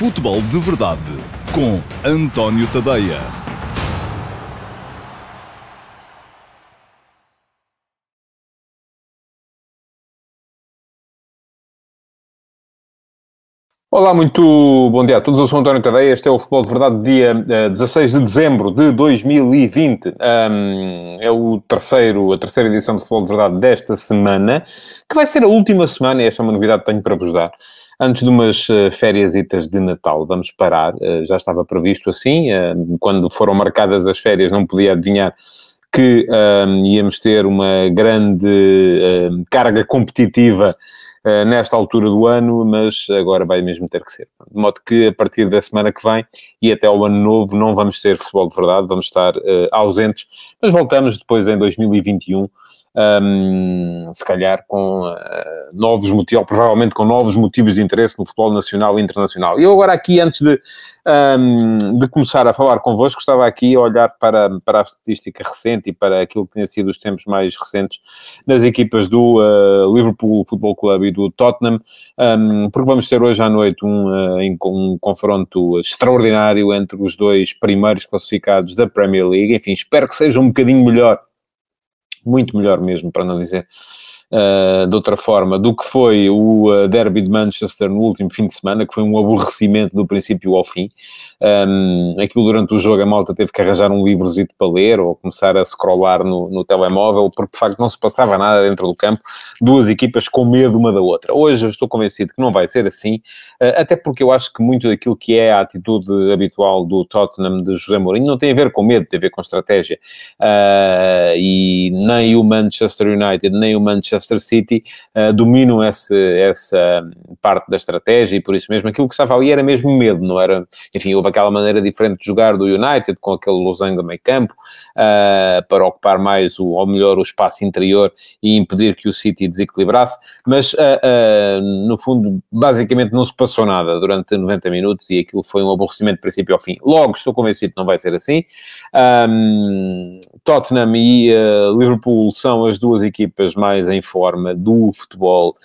Futebol de Verdade com António Tadeia. Olá, muito bom dia a todos. Eu sou António Tadeia. Este é o Futebol de Verdade, dia uh, 16 de dezembro de 2020. Um, é o terceiro, a terceira edição do Futebol de Verdade desta semana, que vai ser a última semana, e esta é uma novidade que tenho para vos dar antes de umas uh, férias de Natal. Vamos parar, uh, já estava previsto assim, uh, quando foram marcadas as férias não podia adivinhar que íamos ter uma grande carga competitiva nesta altura do ano, mas agora vai mesmo ter que ser. De modo que a partir da semana que vem e até ao ano novo não vamos ter futebol de verdade, vamos estar ausentes, mas voltamos depois em 2021 um, se calhar com uh, novos motivos, ou provavelmente com novos motivos de interesse no futebol nacional e internacional. Eu agora aqui, antes de, um, de começar a falar convosco, estava aqui a olhar para, para a estatística recente e para aquilo que tinha sido os tempos mais recentes das equipas do uh, Liverpool Football Club e do Tottenham, um, porque vamos ter hoje à noite um, uh, um confronto extraordinário entre os dois primeiros classificados da Premier League. Enfim, espero que seja um bocadinho melhor muito melhor mesmo, para não dizer uh, de outra forma, do que foi o uh, Derby de Manchester no último fim de semana, que foi um aborrecimento do princípio ao fim. Um, aquilo durante o jogo a malta teve que arranjar um livrozito para ler ou começar a scrollar no, no telemóvel, porque de facto não se passava nada dentro do campo, duas equipas com medo uma da outra. Hoje eu estou convencido que não vai ser assim, uh, até porque eu acho que muito daquilo que é a atitude habitual do Tottenham de José Mourinho não tem a ver com medo, tem a ver com estratégia. Uh, e nem o Manchester United, nem o Manchester City uh, dominam esse, essa parte da estratégia e por isso mesmo aquilo que estava ali era mesmo medo, não era, enfim, houve aquela maneira diferente de jogar do United, com aquele losango meio campo, uh, para ocupar mais, o, ou melhor, o espaço interior e impedir que o City desequilibrasse, mas uh, uh, no fundo, basicamente não se passou nada durante 90 minutos e aquilo foi um aborrecimento de princípio ao fim. Logo, estou convencido que não vai ser assim. Um, Tottenham e Liverpool são as duas equipas mais em forma do futebol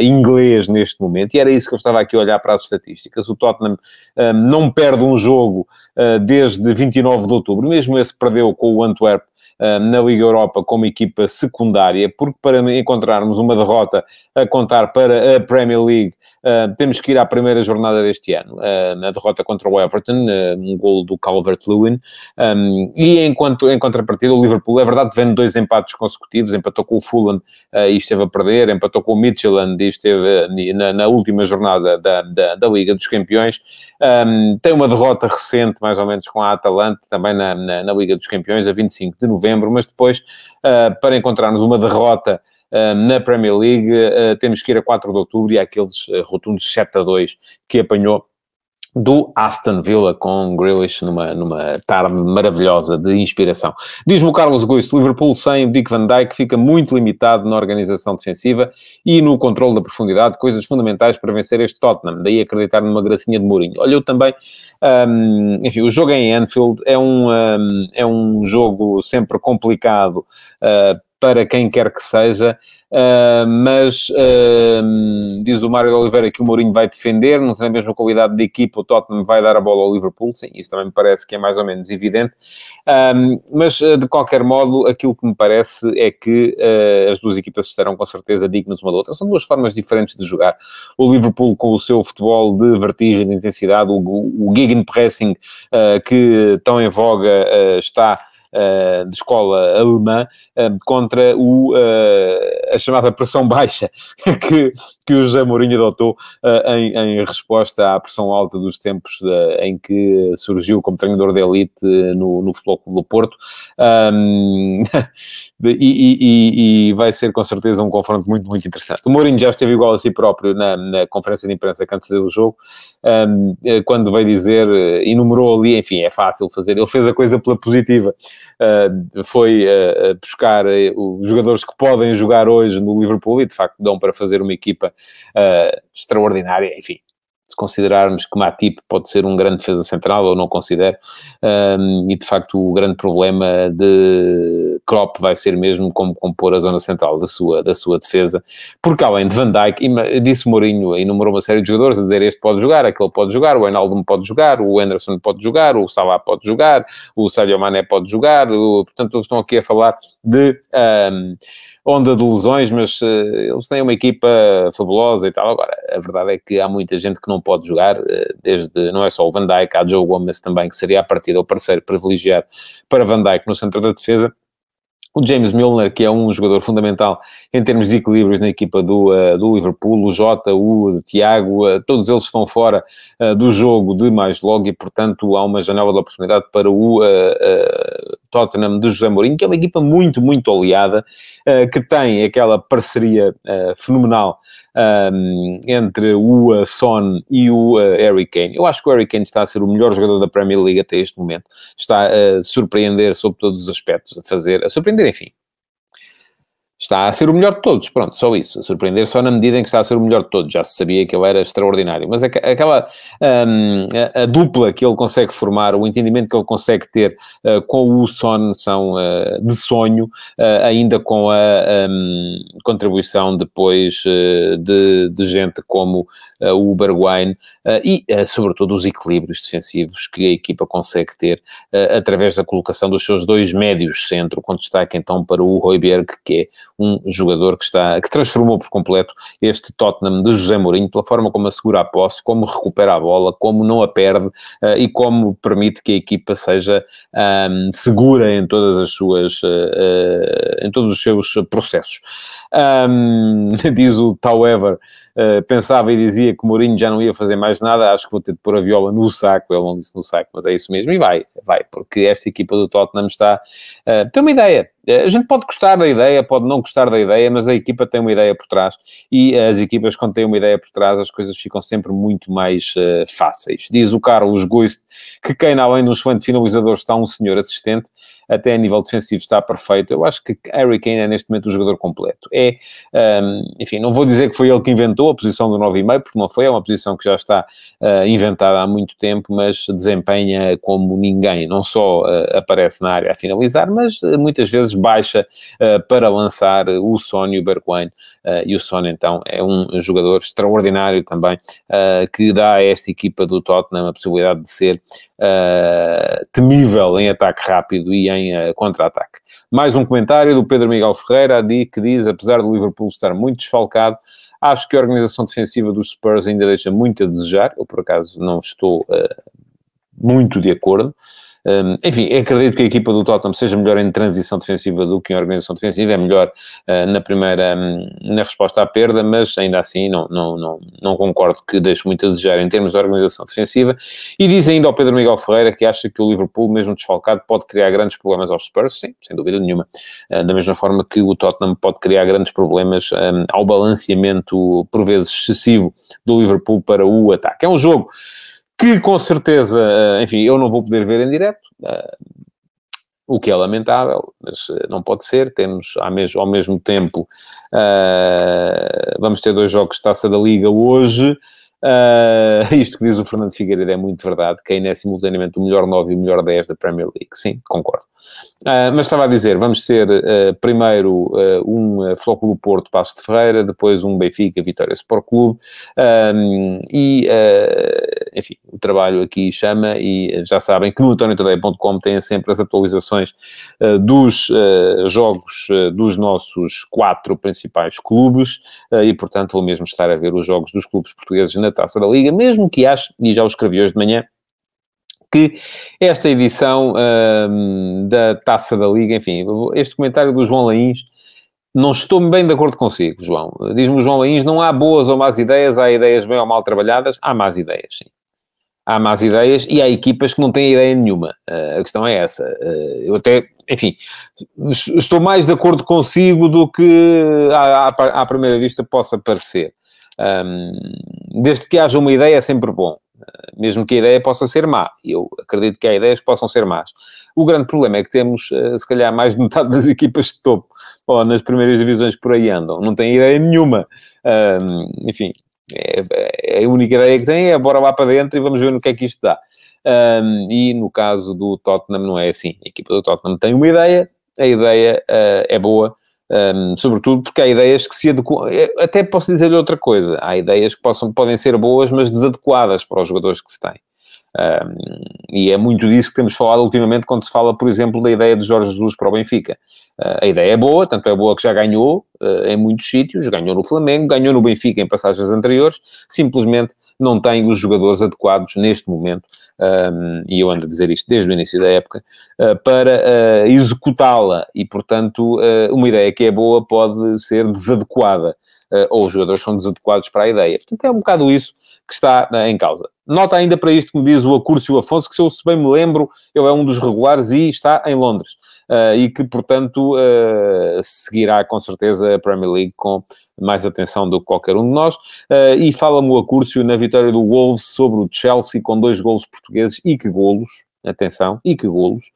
inglês neste momento, e era isso que eu estava aqui a olhar para as estatísticas. O Tottenham um, não perde um jogo uh, desde 29 de outubro, mesmo esse perdeu com o Antwerp uh, na Liga Europa como equipa secundária, porque para encontrarmos uma derrota a contar para a Premier League Uh, temos que ir à primeira jornada deste ano, uh, na derrota contra o Everton, uh, um gol do Calvert-Lewin, um, e enquanto, em contrapartida o Liverpool, é verdade, vendo dois empates consecutivos, empatou com o Fulham e esteve a perder, empatou com o Midtjylland e esteve na, na, última jornada da, da, da Liga dos Campeões, um, tem uma derrota recente, mais ou menos, com a Atalanta, também na, na, na Liga dos Campeões, a 25 de novembro, mas depois, para encontrarmos uma derrota na Premier League, uh, temos que ir a 4 de outubro e àqueles uh, rotundos 7 a 2 que apanhou do Aston Villa com Grealish numa, numa tarde maravilhosa de inspiração. Diz-me o Carlos Guisto, Liverpool sem Dick Van Dijk fica muito limitado na organização defensiva e no controle da profundidade, coisas fundamentais para vencer este Tottenham, daí acreditar numa gracinha de Mourinho. Olha, eu também, um, enfim, o jogo em Anfield é um, um, é um jogo sempre complicado uh, para quem quer que seja, uh, mas uh, diz o Mário de Oliveira que o Mourinho vai defender, não tem a mesma qualidade de equipa, o Tottenham vai dar a bola ao Liverpool, sim, isso também me parece que é mais ou menos evidente, um, mas uh, de qualquer modo, aquilo que me parece é que as duas equipas estarão com certeza dignas uma da outra, são duas formas diferentes de jogar, o Liverpool com o seu futebol de vertigem, de intensidade, o, o, o gegenpressing que tão em voga está uh, de escola alemã uh, contra o, uh, a chamada pressão baixa que, que o José Mourinho adotou em, em, resposta à pressão alta dos tempos em que surgiu como treinador de elite no, no Futebol Clube do Porto. Um, e, e, e, vai ser com certeza um confronto muito, muito interessante. O Mourinho já esteve igual a si próprio na, na conferência de imprensa que antecedeu o jogo, um, quando veio dizer, enumerou ali, enfim, é fácil fazer, ele fez a coisa pela positiva, uh, foi uh, buscar uh, os jogadores que podem jogar hoje no Liverpool e de facto dão para fazer uma equipa extraordinária, enfim, se considerarmos que Matip pode ser um grande defesa central, ou não considero, um, e de facto o grande problema de Klopp vai ser mesmo como compor a zona central da sua, da sua defesa, porque além de Van Dijk, disse Mourinho, enumerou uma série de jogadores, a dizer este pode jogar, aquele pode jogar, o Enaldo pode jogar, o Anderson pode jogar, o Salah pode jogar, o Sadio Mané pode jogar, o, portanto eles estão aqui a falar de... Um, onda de lesões, mas uh, eles têm uma equipa fabulosa e tal. Agora, a verdade é que há muita gente que não pode jogar, uh, desde, não é só o Van Dijk, há Joe Gomez também, que seria a partida o parceiro privilegiado para Van Dijk no centro da defesa. O James Milner, que é um jogador fundamental em termos de equilíbrios na equipa do, uh, do Liverpool, o Jota, o Tiago, uh, todos eles estão fora uh, do jogo de mais logo e, portanto, há uma janela de oportunidade para o Tottenham de José Mourinho, que é uma equipa muito, muito oleada, que tem aquela parceria fenomenal um, entre o Son e o uh, Harry Kane. Eu acho que o Harry Kane está a ser o melhor jogador da Premier League até este momento. Está a surpreender sob todos os aspectos, a fazer, a surpreender, enfim, está a ser o melhor de todos, pronto, só isso. Surpreender só na medida em que está a ser o melhor de todos. Já se sabia que ele era extraordinário, mas aquela um, a, a, dupla que ele consegue formar, o entendimento que ele consegue ter uh, com o Son são uh, de sonho, uh, ainda com a um, contribuição depois de, de, gente como o Bergwijn e, sobretudo, os equilíbrios defensivos que a equipa consegue ter através da colocação dos seus dois médios centro, com destaque então para o Royberg, que é um jogador que, está, que transformou por completo este Tottenham de José Mourinho, pela forma como assegura a posse, como recupera a bola, como não a perde e como permite que a equipa seja um, segura em todas as suas, uh, uh, em todos os seus processos. Um, diz o However, uh, pensava e dizia que Mourinho já não ia fazer mais nada, acho que vou ter de pôr a viola no saco, ele não disse no saco, mas é isso mesmo, e vai, vai, porque esta equipa do Tottenham está, uh, tem uma ideia, a gente pode gostar da ideia, pode não gostar da ideia, mas a equipa tem uma ideia por trás e as equipas, quando têm uma ideia por trás, as coisas ficam sempre muito mais uh, fáceis. Diz o Carlos Guist que quem, além de um excelente finalizador, está um senhor assistente, até a nível defensivo está perfeito. Eu acho que Harry Kane é neste momento o jogador completo. É, um, enfim, não vou dizer que foi ele que inventou a posição do 9,5, porque não foi, é uma posição que já está uh, inventada há muito tempo, mas desempenha como ninguém. Não só uh, aparece na área a finalizar, mas uh, muitas vezes baixa para lançar o Son e o Bergwijn. e o Son, então, é um jogador extraordinário também, que dá a esta equipa do Tottenham a possibilidade de ser temível em ataque rápido e em contra-ataque. Mais um comentário do Pedro Miguel Ferreira, que diz, apesar do Liverpool estar muito desfalcado, Acho que a organização defensiva dos Spurs ainda deixa muito a desejar. Eu, por acaso, não estou uh, muito de acordo. Um, enfim, acredito que a equipa do Tottenham seja melhor em transição defensiva do que em organização defensiva, é melhor uh, na primeira, um, na resposta à perda, mas ainda assim não, não, não, não concordo que deixe muito a desejar em termos de organização defensiva. E diz ainda ao Pedro Miguel Ferreira que acha que o Liverpool, mesmo desfalcado, pode criar grandes problemas aos Spurs, sim, sem dúvida nenhuma. Uh, da mesma forma que o Tottenham pode criar grandes problemas um, ao balanceamento, por vezes excessivo, do Liverpool para o ataque. É um jogo que com certeza, eh, enfim, eu não vou poder ver em direto, eh, o que é lamentável, mas eh, não pode ser. Temos ao mesmo, ao mesmo tempo, vamos ter dois jogos de taça da Liga hoje. Uh, isto que diz o Fernando Figueiredo é muito verdade. Kane é simultaneamente o melhor 9 e o melhor 10 da Premier League. Sim, concordo. Uh, mas estava a dizer, vamos ter uh, primeiro um uh, Flóculo Porto, Passo de Ferreira, depois um Benfica, Vitória Sport Clube, um, e, enfim, o trabalho aqui chama, e já sabem que no antoniotadeia.com têm sempre as atualizações dos jogos dos nossos quatro principais clubes, e portanto vou mesmo estar a ver os jogos dos clubes portugueses na Taça da Liga, mesmo que acho, e já o escrevi hoje de manhã, que esta edição um, da Taça da Liga, enfim, este comentário do João Lains, não estou bem de acordo consigo, João. Diz-me o João Lains, não há boas ou más ideias, há ideias bem ou mal trabalhadas, há más ideias, sim. Há más ideias e há equipas que não têm ideia nenhuma. Uh, a questão é essa. Uh, eu até, enfim, estou mais de acordo consigo do que à, à, à primeira vista possa parecer. Um, desde que haja uma ideia é sempre bom mesmo que a ideia possa ser má. Eu acredito que há ideias que possam ser más. O grande problema é que temos, eh, se calhar, mais de metade das equipas de topo, ou nas primeiras divisões por aí andam, não têm ideia nenhuma. enfim, é, é, a única ideia que tem é bora lá para dentro e vamos ver no que é que isto dá. Um, e no caso do Tottenham não é assim. A equipa do Tottenham tem uma ideia, a ideia uh, é boa, um, sobretudo porque há ideias que se adequam. É, até posso dizer-lhe outra coisa: há ideias que possam, podem ser boas, mas desadequadas para os jogadores que se têm. Um, e é muito disso que temos falado ultimamente quando se fala, por exemplo, da ideia de Jorge Jesus para o Benfica. Uh, a ideia é boa, tanto é boa que já ganhou uh, em muitos sítios, ganhou no Flamengo, ganhou no Benfica em passagens anteriores, simplesmente não tem os jogadores adequados neste momento, um, e eu ando a dizer isto desde o início da época, uh, para executá-la. E, portanto, uma ideia que é boa pode ser desadequada uh, ou os jogadores são desadequados para a ideia. Portanto, é um bocado isso que está uh, em causa. Nota ainda para isto que me diz o Acúrcio Afonso, que se eu se bem me lembro, ele é um dos regulares e está em Londres. Uh, e que, portanto, seguirá com certeza a Premier League com mais atenção do que qualquer um de nós. e fala-me o Acúrcio na vitória do Wolves sobre o Chelsea com dois golos portugueses e que golos atenção, e que golos.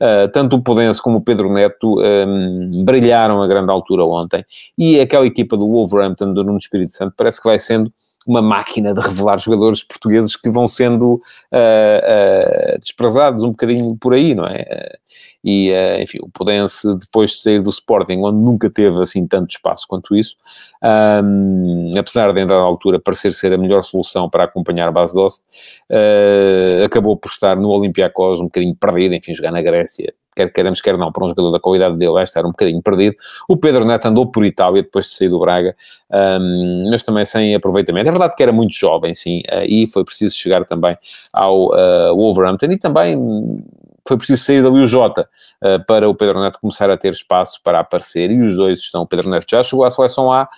Uh, tanto o Podense como o Pedro Neto um, brilharam a grande altura ontem. E aquela equipa do Wolverhampton, do Nuno Espírito Santo, parece que vai sendo uma máquina de revelar jogadores portugueses que vão sendo uh, uh, desprezados um bocadinho por aí, não é? E, uh, enfim, o Podense, depois de sair do Sporting, onde nunca teve assim tanto espaço quanto isso, um, apesar de, em dada altura, parecer ser a melhor solução para acompanhar a base Dost, acabou por estar no Olympiacos um bocadinho perdido, enfim, jogar na Grécia, quer queremos, quer não, para um jogador da qualidade dele, vai estar um bocadinho perdido. O Pedro Neto andou por Itália depois de sair do Braga, um, mas também sem aproveitamento. É verdade que era muito jovem, sim, uh, e foi preciso chegar também ao uh, Wolverhampton e também foi preciso sair dali o Jota uh, para o Pedro Neto começar a ter espaço para aparecer, e os dois estão. O Pedro Neto já chegou à seleção A,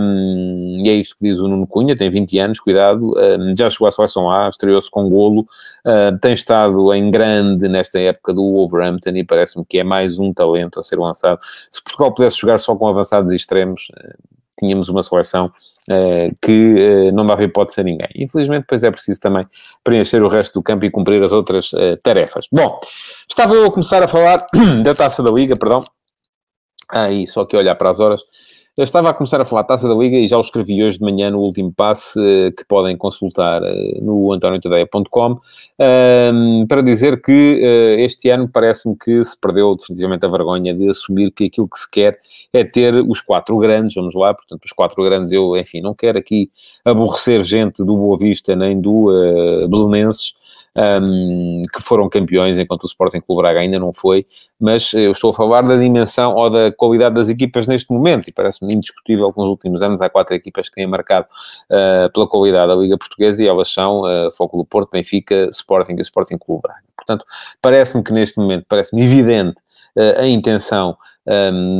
um, e é isto que diz o Nuno Cunha, tem 20 anos, cuidado, um, já chegou à seleção A, estreou-se com golo, uh, tem estado em grande nesta época do Wolverhampton e parece-me que é mais um talento a ser lançado. Se Portugal pudesse jogar só com avançados e extremos, uh, tínhamos uma seleção uh, que uh, não dava hipótese a ninguém. Infelizmente, depois é preciso também preencher o resto do campo e cumprir as outras uh, tarefas. Bom, estava eu a começar a falar da Taça da Liga, perdão. Aí, ah, só que olhar para as horas. Eu estava a começar a falar Taça da Liga e já o escrevi hoje de manhã no último passe, eh, que podem consultar eh, no antoniotadeia.com, ehm, para dizer que eh, este ano parece-me que se perdeu definitivamente a vergonha de assumir que aquilo que se quer é ter os quatro grandes, vamos lá, portanto, os quatro grandes, eu, enfim, não quero aqui aborrecer gente do Boa Vista nem do uh, Belenenses, um, que foram campeões, enquanto o Sporting Clube Braga ainda não foi, mas eu estou a falar da dimensão ou da qualidade das equipas neste momento, e parece-me indiscutível que nos últimos anos há quatro equipas que têm marcado uh, pela qualidade da Liga Portuguesa, e elas são uh, Foco do Porto, Benfica, Sporting e Sporting Clube Braga. Portanto, parece-me que neste momento, parece-me evidente uh, a intenção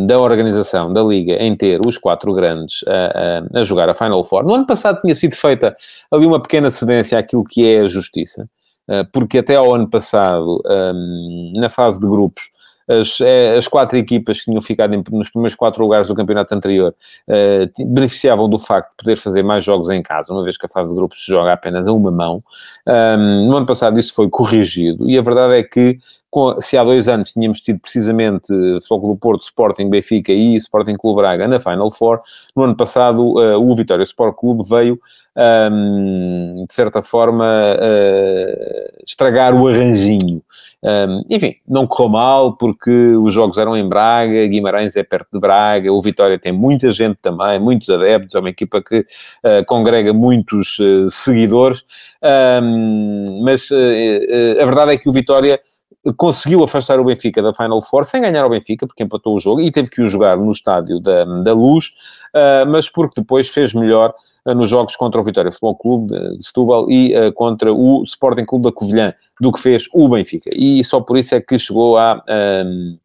da organização da Liga em ter os quatro grandes a, a, a, jogar a Final Four. No ano passado tinha sido feita ali uma pequena cedência àquilo que é a justiça. Eh, porque até ao ano passado, ehm, na fase de grupos, as, eh, as, quatro equipas que tinham ficado nos primeiros quatro lugares do campeonato anterior uh, beneficiavam do facto de poder fazer mais jogos em casa, uma vez que a fase de grupos se joga apenas a uma mão. Um, ehm, no ano passado isso foi corrigido e a verdade é que se há dois anos tínhamos tido precisamente Futebol do Porto, Sporting, Benfica e Sporting Clube Braga na Final Four, no ano passado uh, o Vitória Sport Clube veio um, de certa forma, uh, estragar o arranjinho. Um, enfim, não correu mal, porque os jogos eram em Braga, Guimarães é perto de Braga, o Vitória tem muita gente também, muitos adeptos, é uma equipa que uh, congrega muitos seguidores, um, mas a verdade é que o Vitória conseguiu afastar o Benfica da Final Four sem ganhar o Benfica, porque empatou o jogo e teve que o jogar no estádio da, da Luz, uh, mas porque depois fez melhor uh, nos jogos contra o Vitória Futebol Clube de Setúbal e uh, contra o Sporting Clube da Covilhã, do que fez o Benfica. E só por isso é que chegou. Um,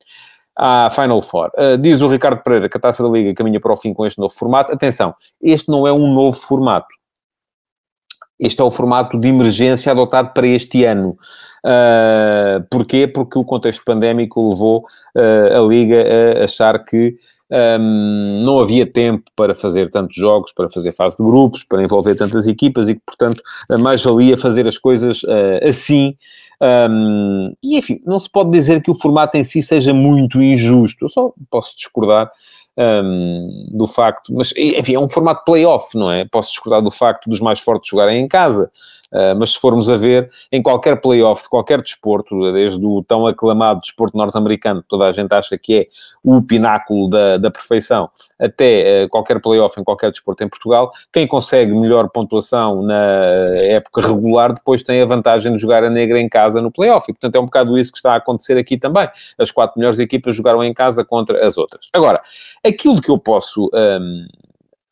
à Final Four. Diz o Ricardo Pereira que a Taça da Liga caminha para o fim com este novo formato. Atenção, este não é um novo formato. Este é o formato de emergência adotado para este ano. Uh, porquê? Porque o contexto pandémico levou uh, a Liga a achar que um, não havia tempo para fazer tantos jogos, para fazer fase de grupos, para envolver tantas equipas e que, portanto, mais valia fazer as coisas uh, assim. Um, e, enfim, não se pode dizer que o formato em si seja muito injusto. Eu só posso discordar um, do facto, mas enfim, é um formato playoff, não é? Posso discordar do facto dos mais fortes jogarem em casa, mas se formos a ver, em qualquer playoff de qualquer desporto, desde o tão aclamado desporto norte-americano, que toda a gente acha que é o pináculo da, da perfeição, até uh, qualquer playoff em qualquer desporto em Portugal, quem consegue melhor pontuação na época regular, depois tem a vantagem de jogar a negra em casa no playoff. E, portanto, é um bocado isso que está a acontecer aqui também. As quatro melhores equipas jogaram em casa contra as outras. Agora, aquilo que eu posso. Um,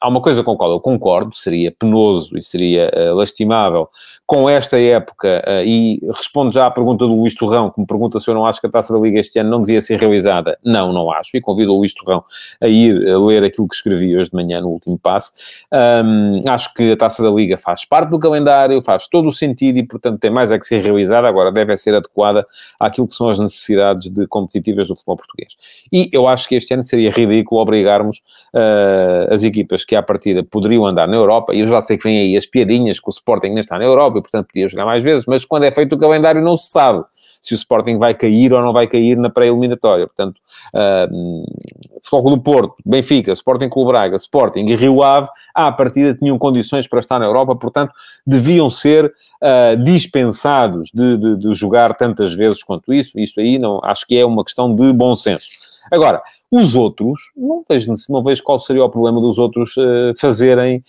há uma coisa com a qual eu concordo, seria penoso e seria uh, lastimável com esta época, uh, e respondo já à pergunta do Luís Torrão, que me pergunta se eu não acho que a Taça da Liga este ano não devia ser realizada. Não, não acho, e convido o Luís Torrão a ir a ler aquilo que escrevi hoje de manhã no último passo. Um, acho que a Taça da Liga faz parte do calendário, faz todo o sentido e, portanto, tem mais a que ser realizada, agora deve ser adequada àquilo que são as necessidades de competitivas do futebol português. E eu acho que este ano seria ridículo obrigarmos uh, as equipas que à partida poderiam andar na Europa, e eu já sei que vêm aí as piadinhas que o Sporting ainda está na Europa, e portanto podia jogar mais vezes, mas quando é feito o calendário não se sabe se o Sporting vai cair ou não vai cair na pré-eliminatória. Portanto, uh, Futebol do Porto, Benfica, Sporting Clube Braga, Sporting e Rio Ave, à partida tinham condições para estar na Europa, portanto, deviam ser uh, dispensados de, de, de, jogar tantas vezes quanto isso. Isso aí não, acho que é uma questão de bom senso. Agora, os outros, não vejo, não vejo qual seria o problema dos outros uh, fazerem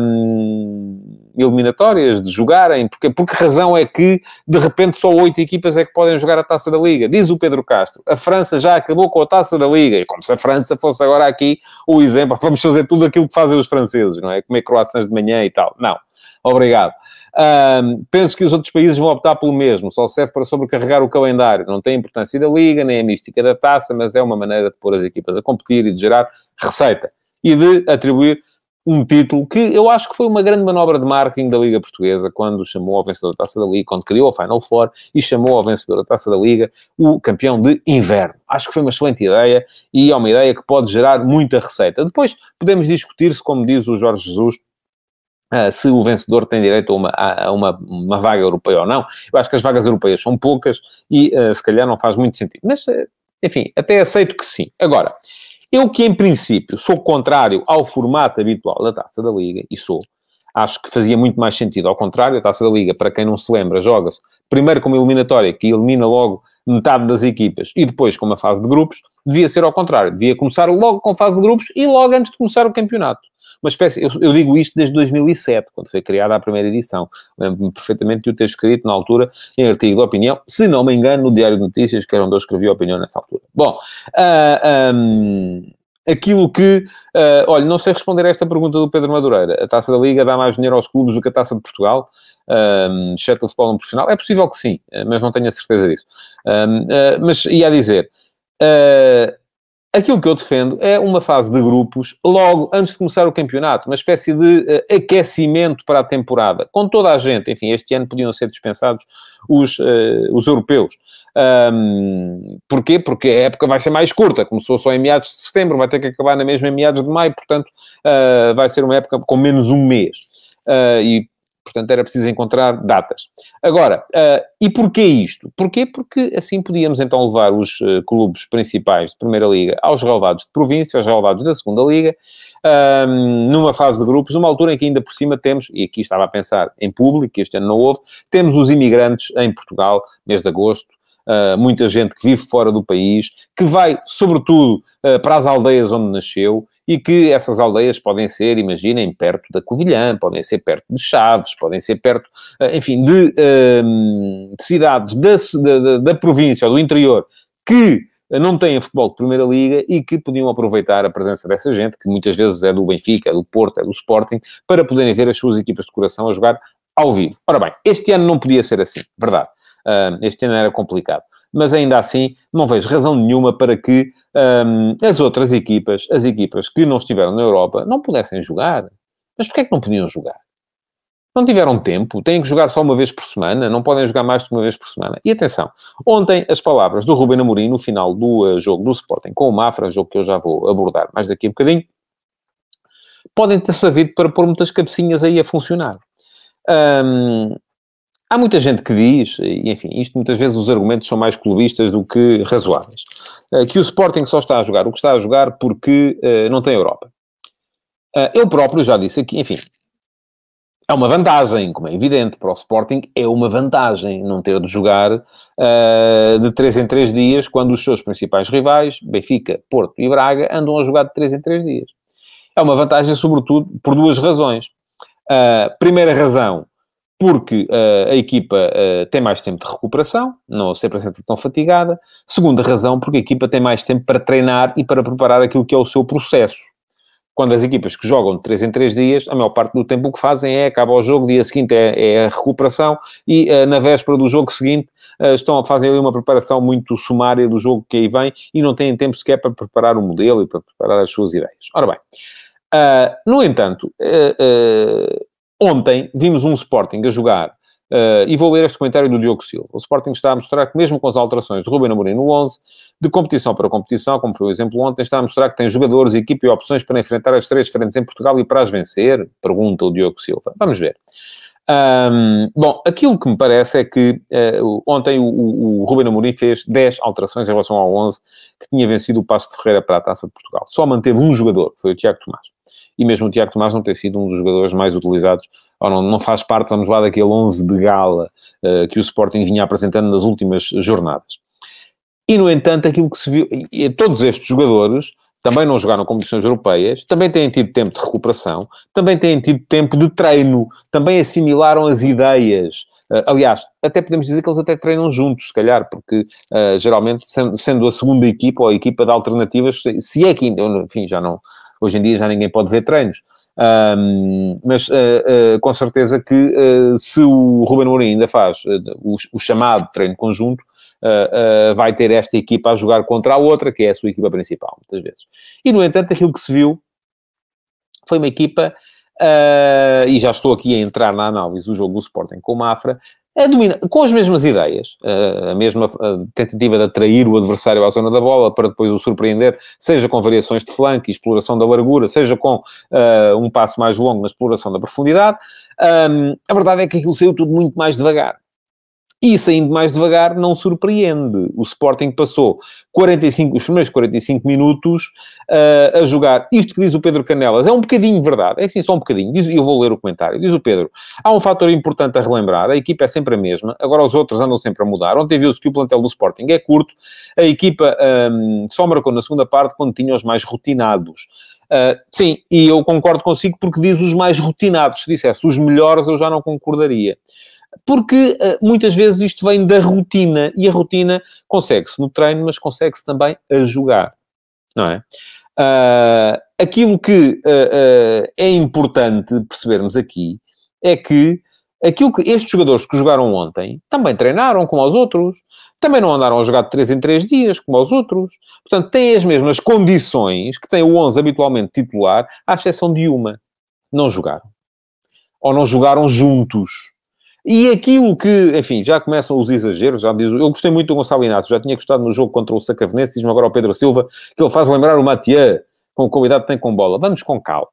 um, eliminatórias, de jogarem, porque, por que razão é que de repente só oito equipas é que podem jogar a taça da Liga? Diz o Pedro Castro, a França já acabou com a taça da Liga, e como se a França fosse agora aqui o exemplo, vamos fazer tudo aquilo que fazem os franceses, não é? Comer croissants de manhã e tal. Não, obrigado. Um, penso que os outros países vão optar pelo mesmo, só serve para sobrecarregar o calendário. Não tem importância da Liga, nem a mística da taça, mas é uma maneira de pôr as equipas a competir e de gerar receita e de atribuir um título que eu acho que foi uma grande manobra de marketing da Liga Portuguesa quando chamou ao vencedor da Taça da Liga, quando criou a Final Four e chamou ao vencedor da Taça da Liga o campeão de inverno. Acho que foi uma excelente ideia e é uma ideia que pode gerar muita receita. Depois podemos discutir se, como diz o Jorge Jesus, Uh, se o vencedor tem direito a uma, a uma, uma, vaga europeia ou não. Eu acho que as vagas europeias são poucas e uh, se calhar não faz muito sentido. Mas, uh, enfim, até aceito que sim. Agora, eu que em princípio sou contrário ao formato habitual da Taça da Liga, e sou, acho que fazia muito mais sentido ao contrário. A Taça da Liga, para quem não se lembra, joga-se primeiro com uma eliminatória que elimina logo metade das equipas e depois com uma fase de grupos, devia ser ao contrário. Devia começar logo com fase de grupos e logo antes de começar o campeonato uma espécie, eu, eu, digo isto desde 2007, quando foi criada a primeira edição. Lembro-me perfeitamente de o ter escrito na altura em artigo de opinião, se não me engano, no Diário de Notícias, que era onde eu escrevi a opinião nessa altura. Bom, uh, ah, um, aquilo que. Uh, olha, não sei responder a esta pergunta do Pedro Madureira. A taça da Liga dá mais dinheiro aos clubes do que a taça de Portugal, um, exceto o futebol profissional? É possível que sim, mas não tenho a certeza disso. Um, uh, mas ia dizer. Uh, Aquilo que eu defendo é uma fase de grupos logo antes de começar o campeonato, uma espécie de uh, aquecimento para a temporada, com toda a gente. Enfim, este ano podiam ser dispensados os, uh, os europeus. Um, porquê? Porque a época vai ser mais curta, começou só em meados de setembro, vai ter que acabar na mesma em meados de maio, portanto, uh, vai ser uma época com menos um mês. e Portanto, era preciso encontrar datas. Agora, uh, e porquê isto? Porquê? Porque assim podíamos então levar os uh, clubes principais de Primeira Liga aos relevados de província, aos relevados da Segunda Liga, um, numa fase de grupos, numa altura em que ainda por cima temos, e aqui estava a pensar em público, que este ano não houve, temos os imigrantes em Portugal, mês de agosto, Uh, muita gente que vive fora do país, que vai, sobretudo, uh, para as aldeias onde nasceu e que essas aldeias podem ser, imaginem, perto da Covilhã, podem ser perto de Chaves, podem ser perto, eh, enfim, de, de cidades da, da, da província ou do interior que não têm futebol de Primeira Liga e que podiam aproveitar a presença dessa gente, que muitas vezes é do Benfica, é do Porto, é do Sporting, para poderem ver as suas equipas de coração a jogar ao vivo. Ora bem, este ano não podia ser assim, verdade. Uh, este ano era complicado mas ainda assim não vejo razão nenhuma para que um, as outras equipas, as equipas que não estiveram na Europa, não pudessem jogar. Mas porquê é que não podiam jogar? Não tiveram tempo, têm que jogar só uma vez por semana, não podem jogar mais que uma vez por semana. E atenção, ontem as palavras do Ruben Amorim no final do uh, jogo do Sporting com o Mafra, jogo que eu já vou abordar mais daqui a bocadinho, podem ter servido para pôr muitas cabecinhas aí a funcionar. Um, há muita gente que diz, e enfim, isto muitas vezes os argumentos são mais clubistas do que razoáveis, uh, que o Sporting só está a jogar o que está a jogar porque uh, não tem Europa. eu próprio já disse aqui, enfim, é uma vantagem, como é evidente, para o Sporting, é uma vantagem não ter de jogar de 3 em 3 dias, quando os seus principais rivais, Benfica, Porto e Braga, andam a jogar de 3 em 3 dias. É uma vantagem, sobretudo, por duas razões. Primeira razão, porque uh, a equipa uh, tem mais tempo de recuperação, não se apresenta tão fatigada. Segunda razão, porque a equipa tem mais tempo para treinar e para preparar aquilo que é o seu processo quando as equipas que jogam de 3 em 3 dias, a maior parte do tempo o que fazem é acaba o jogo, dia seguinte é, é a recuperação e uh, na véspera do jogo seguinte estão a fazer uma preparação muito sumária do jogo que aí vem e não têm tempo sequer para preparar o modelo e para preparar as suas ideias. Ora bem, no entanto, ontem vimos um Sporting a jogar Uh, e vou ler este comentário do Diogo Silva. O Sporting está a mostrar que, mesmo com as alterações de Ruben Amorim no 11, de competição para competição, como foi o exemplo ontem, está a mostrar que tem jogadores, equipe e opções para enfrentar as três frentes em Portugal e para as vencer? Pergunta o Diogo Silva. Vamos ver. Um, bom, aquilo que me parece é que uh, ontem o, o, Ruben Amorim fez 10 alterações em relação ao 11 que tinha vencido o Passo de Ferreira para a Taça de Portugal. Só manteve um jogador, foi o Tiago Tomás. E mesmo o Tiago Tomás não tem sido um dos jogadores mais utilizados ou não, não faz parte, vamos lá, daquele 11 de gala uh, que o Sporting vinha apresentando nas últimas jornadas. E, no entanto, aquilo que se viu, e todos estes jogadores também não jogaram competições europeias, também têm tido tempo de recuperação, também têm tido tempo de treino, também assimilaram as ideias. Uh, aliás, até podemos dizer que eles até treinam juntos, se calhar, porque uh, geralmente, sendo, sendo, a segunda equipa ou a equipa de alternativas, se é que, enfim, já não, hoje em dia já ninguém pode ver treinos, um, mas uh, uh, com certeza que uh, se o Ruben Mourinho ainda faz o, o, chamado treino conjunto, vai ter esta equipa a jogar contra a outra, que é a sua equipa principal, muitas vezes. E, no entanto, aquilo que se viu foi uma equipa, e já estou aqui a entrar na análise do jogo do Sporting com o Mafra, domina, com as mesmas ideias, a mesma tentativa de atrair o adversário à zona da bola para depois o surpreender, seja com variações de flanco e exploração da largura, seja com uh, um passo mais longo na exploração da profundidade. Um, a verdade é que aquilo saiu tudo muito mais devagar. E saindo mais devagar, não surpreende. O Sporting passou 45, os primeiros 45 minutos uh, a jogar. Isto que diz o Pedro Canelas é um bocadinho verdade. É assim, só um bocadinho. Diz, eu vou ler o comentário. Diz o Pedro: há um fator importante a relembrar. A equipa é sempre a mesma. Agora os outros andam sempre a mudar. Ontem viu-se que o plantel do Sporting é curto. A equipa um, só marcou na segunda parte quando tinha os mais rotinados. Uh, sim, e eu concordo consigo porque diz os mais rotinados. Se dissesse os melhores, eu já não concordaria porque uh, muitas vezes isto vem da rotina e a rotina consegue-se no treino, mas consegue-se também a jogar, não é? Uh, aquilo que uh, é importante percebermos aqui é que aquilo que estes jogadores que jogaram ontem também treinaram como os outros, também não andaram a jogar de 3 em 3 dias como os outros, portanto têm as mesmas condições que tem o 11 habitualmente titular, à exceção de uma, não jogaram. Ou não jogaram juntos. E aquilo que, enfim, já começam os exageros, já diz, eu gostei muito do Gonçalo Inácio, já tinha gostado no jogo contra o Sacavenense, diz-me agora o Pedro Silva, que ele faz lembrar o Mathieu, com o cuidado que tem com bola. Vamos com calma.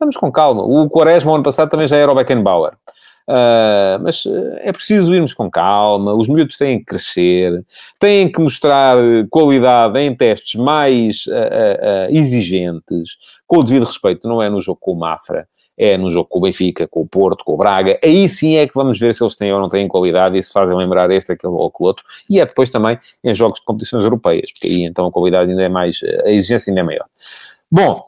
Vamos com calma. O Quaresma, ano passado, também já era o Beckenbauer. Uh, mas uh, é preciso irmos com calma, os miúdos têm que crescer, têm que mostrar qualidade em testes mais uh, exigentes, com o devido respeito, não é no jogo com o Mafra, é no jogo com o Benfica, com o Porto, com o Braga. Aí sim é que vamos ver se eles têm ou não têm qualidade e se fazem lembrar este, aquele ou aquele outro. E é depois também em jogos de competições europeias, porque aí então a qualidade ainda é mais, a exigência ainda é maior. Bom,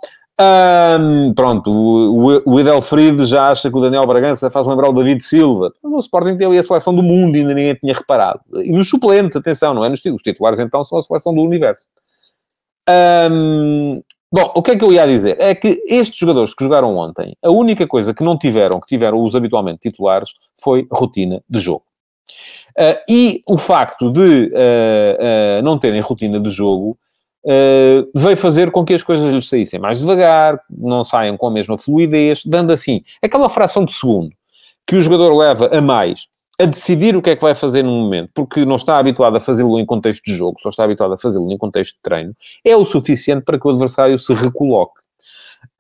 pronto, o, o Edelfried já acha que o Daniel Bragança faz lembrar o David Silva. O Sporting tem ali a seleção do mundo ainda ninguém tinha reparado. E nos suplentes, atenção, não é nos titulares. Os titulares então são a seleção do universo. Um, Bom, o que é que eu ia dizer? É que estes jogadores que jogaram ontem, a única coisa que não tiveram, que tiveram os habitualmente titulares, foi rotina de jogo. Uh, e o facto de uh, uh, não terem rotina de jogo veio fazer com que as coisas lhes saíssem mais devagar, não saiam com a mesma fluidez, dando assim aquela fração de segundo que o jogador leva a mais a decidir o que é que vai fazer no momento, porque não está habituado a fazê-lo em contexto de jogo, só está habituado a fazê-lo em contexto de treino, é o suficiente para que o adversário se recoloque.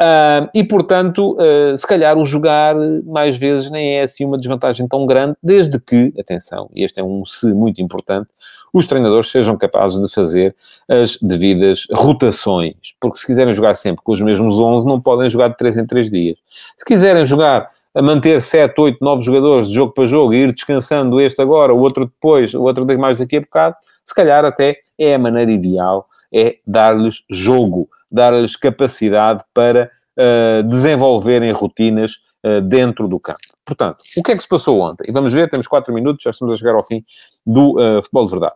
Uh, e, portanto, uh, se calhar o jogar mais vezes nem é assim uma desvantagem tão grande, desde que, atenção, e este é um se muito importante, os treinadores sejam capazes de fazer as devidas rotações. Porque se quiserem jogar sempre com os mesmos 11, não podem jogar de 3 em 3 dias. Se quiserem jogar a manter 7, 8, 9 jogadores de jogo para jogo e ir descansando este agora, o outro depois, o outro mais daqui a bocado, se calhar até é a maneira ideal, é dar-lhes jogo, dar-lhes capacidade para uh, desenvolverem rotinas uh, dentro do campo. Portanto, o que é que se passou ontem? E vamos ver, temos 4 minutos, já estamos a chegar ao fim do uh, futebol de verdade.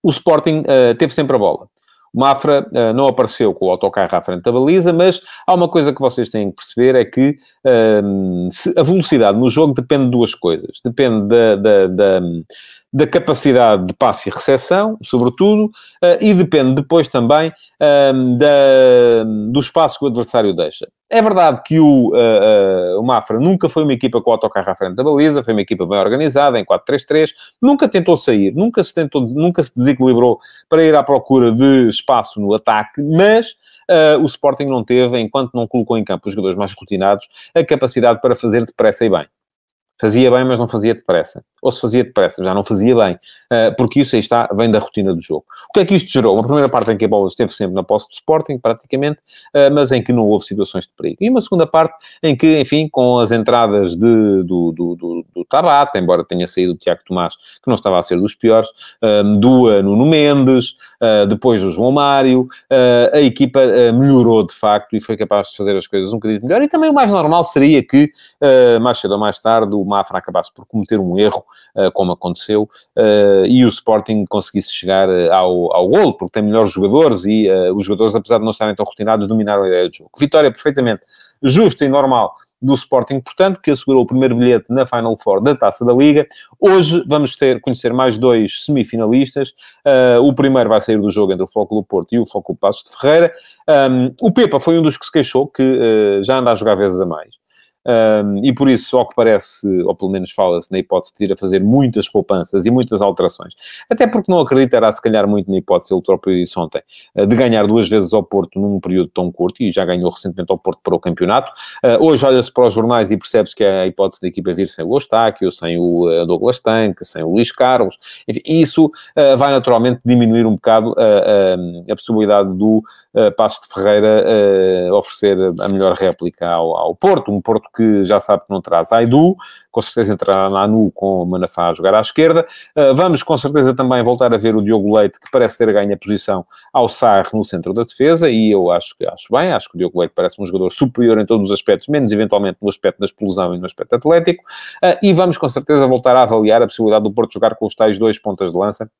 O Sporting teve sempre a bola. Mafra uh, não apareceu com o autocarro à frente da baliza, mas há uma coisa que vocês têm que perceber: é que uh, a velocidade no jogo depende de duas coisas. Depende da, da, da da capacidade de passe e recepção, sobretudo, uh, e depende depois também uh, da, do espaço que o adversário deixa. É verdade que o, uh, o Mafra nunca foi uma equipa com o autocarro à frente da baliza, foi uma equipa bem organizada, em 4-3-3, nunca tentou sair, nunca se, tentou, nunca se desequilibrou para ir à procura de espaço no ataque, mas Uh, o Sporting não teve, enquanto não colocou em campo os jogadores mais rotinados, a capacidade para fazer depressa e bem. Fazia bem, mas não fazia depressa. Ou se fazia depressa, já não fazia bem. Uh, porque isso aí está, vem da rotina do jogo. O que é que isto gerou? Uma primeira parte em que a bola esteve sempre na posse do Sporting, praticamente, uh, mas em que não houve situações de perigo. E uma segunda parte em que, enfim, com as entradas de, do, do, do, do Tabata, embora tenha saído o Tiago Tomás, que não estava a ser dos piores, uh, do Nuno Mendes, depois do João Mário, a equipa melhorou de facto e foi capaz de fazer as coisas um bocadinho melhor. E também o mais normal seria que, mais cedo ou mais tarde, o Mafra acabasse por cometer um erro, como aconteceu, e o Sporting conseguisse chegar eh, ao, ao golo, porque tem melhores jogadores e os jogadores, apesar de não estarem tão rotinados, dominaram a ideia do jogo. Vitória perfeitamente justa e normal do Sporting, portanto, que assegurou o primeiro bilhete na Final Four da Taça da Liga. Hoje vamos ter, conhecer mais dois semifinalistas. Uh, o primeiro vai sair do jogo entre o Flóculo Porto e o Flóculo Passos de Ferreira. Um, o Pepa foi um dos que se queixou, que uh, já anda a jogar vezes a mais. Um, e por isso, ao que parece, ou pelo menos fala-se na hipótese de ir a fazer muitas poupanças e muitas alterações, até porque não acreditará se calhar muito na hipótese, ele próprio disse ontem, ah, de ganhar duas vezes ao Porto num período tão curto, e já ganhou recentemente ao Porto para o campeonato. Uh, hoje olha-se para os jornais e percebe-se que a hipótese da equipa vir sem o Eustáquio, sem o uh, Douglas Tanque, sem o Luís Carlos, enfim, isso uh, vai naturalmente diminuir um bocado a possibilidade do uh, Passos de Ferreira uh, oferecer a melhor réplica ao, ao, Porto, um Porto que já sabe que não traz Aidu, com certeza entrará na ANU com o Manafá a jogar à esquerda. Uh, vamos com certeza também voltar a ver o Diogo Leite, que parece ter ganho a posição ao Sarre no centro da defesa, e eu acho que acho bem, acho que o Diogo Leite parece um jogador superior em todos os aspectos, menos eventualmente no aspecto da explosão e no aspecto atlético, e vamos com certeza voltar a avaliar a possibilidade do Porto jogar com os tais dois pontas de lança,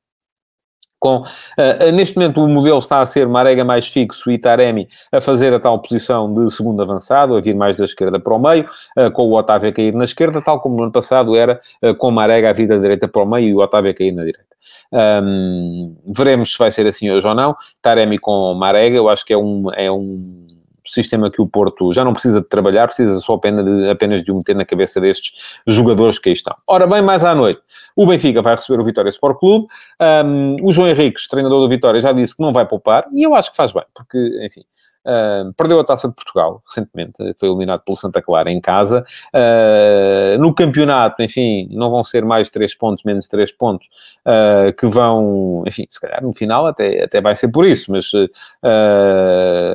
com, uh, neste momento o modelo está a ser Marega mais fixo e Taremi a fazer a tal posição de segundo avançado, a vir mais da esquerda para o meio, uh, com o Otávio a cair na esquerda, tal como no ano passado era uh, com Marega a vir da direita para o meio e o Otávio a cair na direita. Um, veremos se vai ser assim hoje ou não. Taremi com Marega, eu acho que é um, é um sistema que o Porto já não precisa de trabalhar, precisa só apenas de, apenas de o meter na cabeça destes jogadores que aí estão. Ora bem, mais à noite, o Benfica vai receber o Vitória Sport Clube. Um, o João Henriques, treinador do Vitória, já disse que não vai poupar, e eu acho que faz bem, porque, enfim, Uh, perdeu a Taça de Portugal recentemente, foi eliminado pelo Santa Clara em casa. Uh, no campeonato, enfim, não vão ser mais 3 pontos, menos 3 pontos, uh, que vão, enfim, se calhar no final até, até vai ser por isso, mas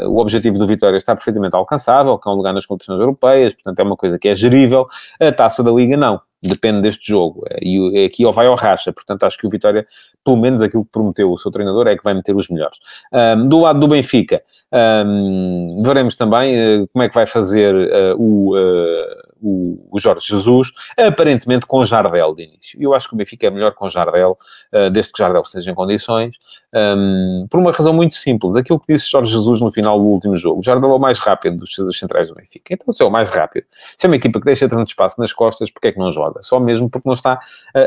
o objetivo do Vitória está perfeitamente alcançável, que é um lugar nas competições europeias, portanto é uma coisa que é gerível. A Taça da Liga não depende deste jogo. E aqui ou vai ou racha. Portanto, acho que o Vitória, pelo menos aquilo que prometeu o seu treinador, é que vai meter os melhores. Um, do lado do Benfica, um, veremos também uh, como é que vai fazer uh, o, uh, o, o, Jorge Jesus, aparentemente com Jardel de início. Eu acho que o Benfica é melhor com Jardel, desde que Jardel esteja em condições, um, por uma razão muito simples. Aquilo que disse Jorge Jesus no final do último jogo, Jardel é o mais rápido dos, centrais do Benfica. Então, se é o mais rápido, se é uma equipa que deixa tanto espaço nas costas, porque é que não joga? Só mesmo porque não está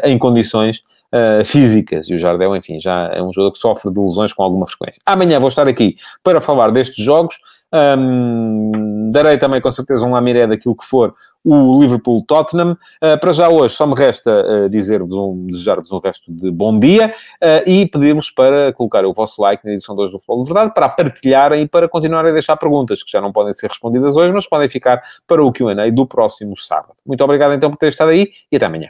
em condições uh, físicas. E o Jardel, enfim, já é um jogador que sofre de lesões com alguma frequência. Amanhã vou estar aqui para falar destes jogos. Um, darei também, com certeza, um lamiré daquilo que for o Liverpool-Tottenham. para já hoje só me resta dizer-vos um, desejar-vos um resto de bom dia e pedir-vos para colocar o vosso like na edição de hoje do Futebol de Verdade, para partilharem e para continuarem a deixar perguntas, que já não podem ser respondidas hoje, mas podem ficar para o Q&A do próximo sábado. Muito obrigado então por ter estado aí e até amanhã.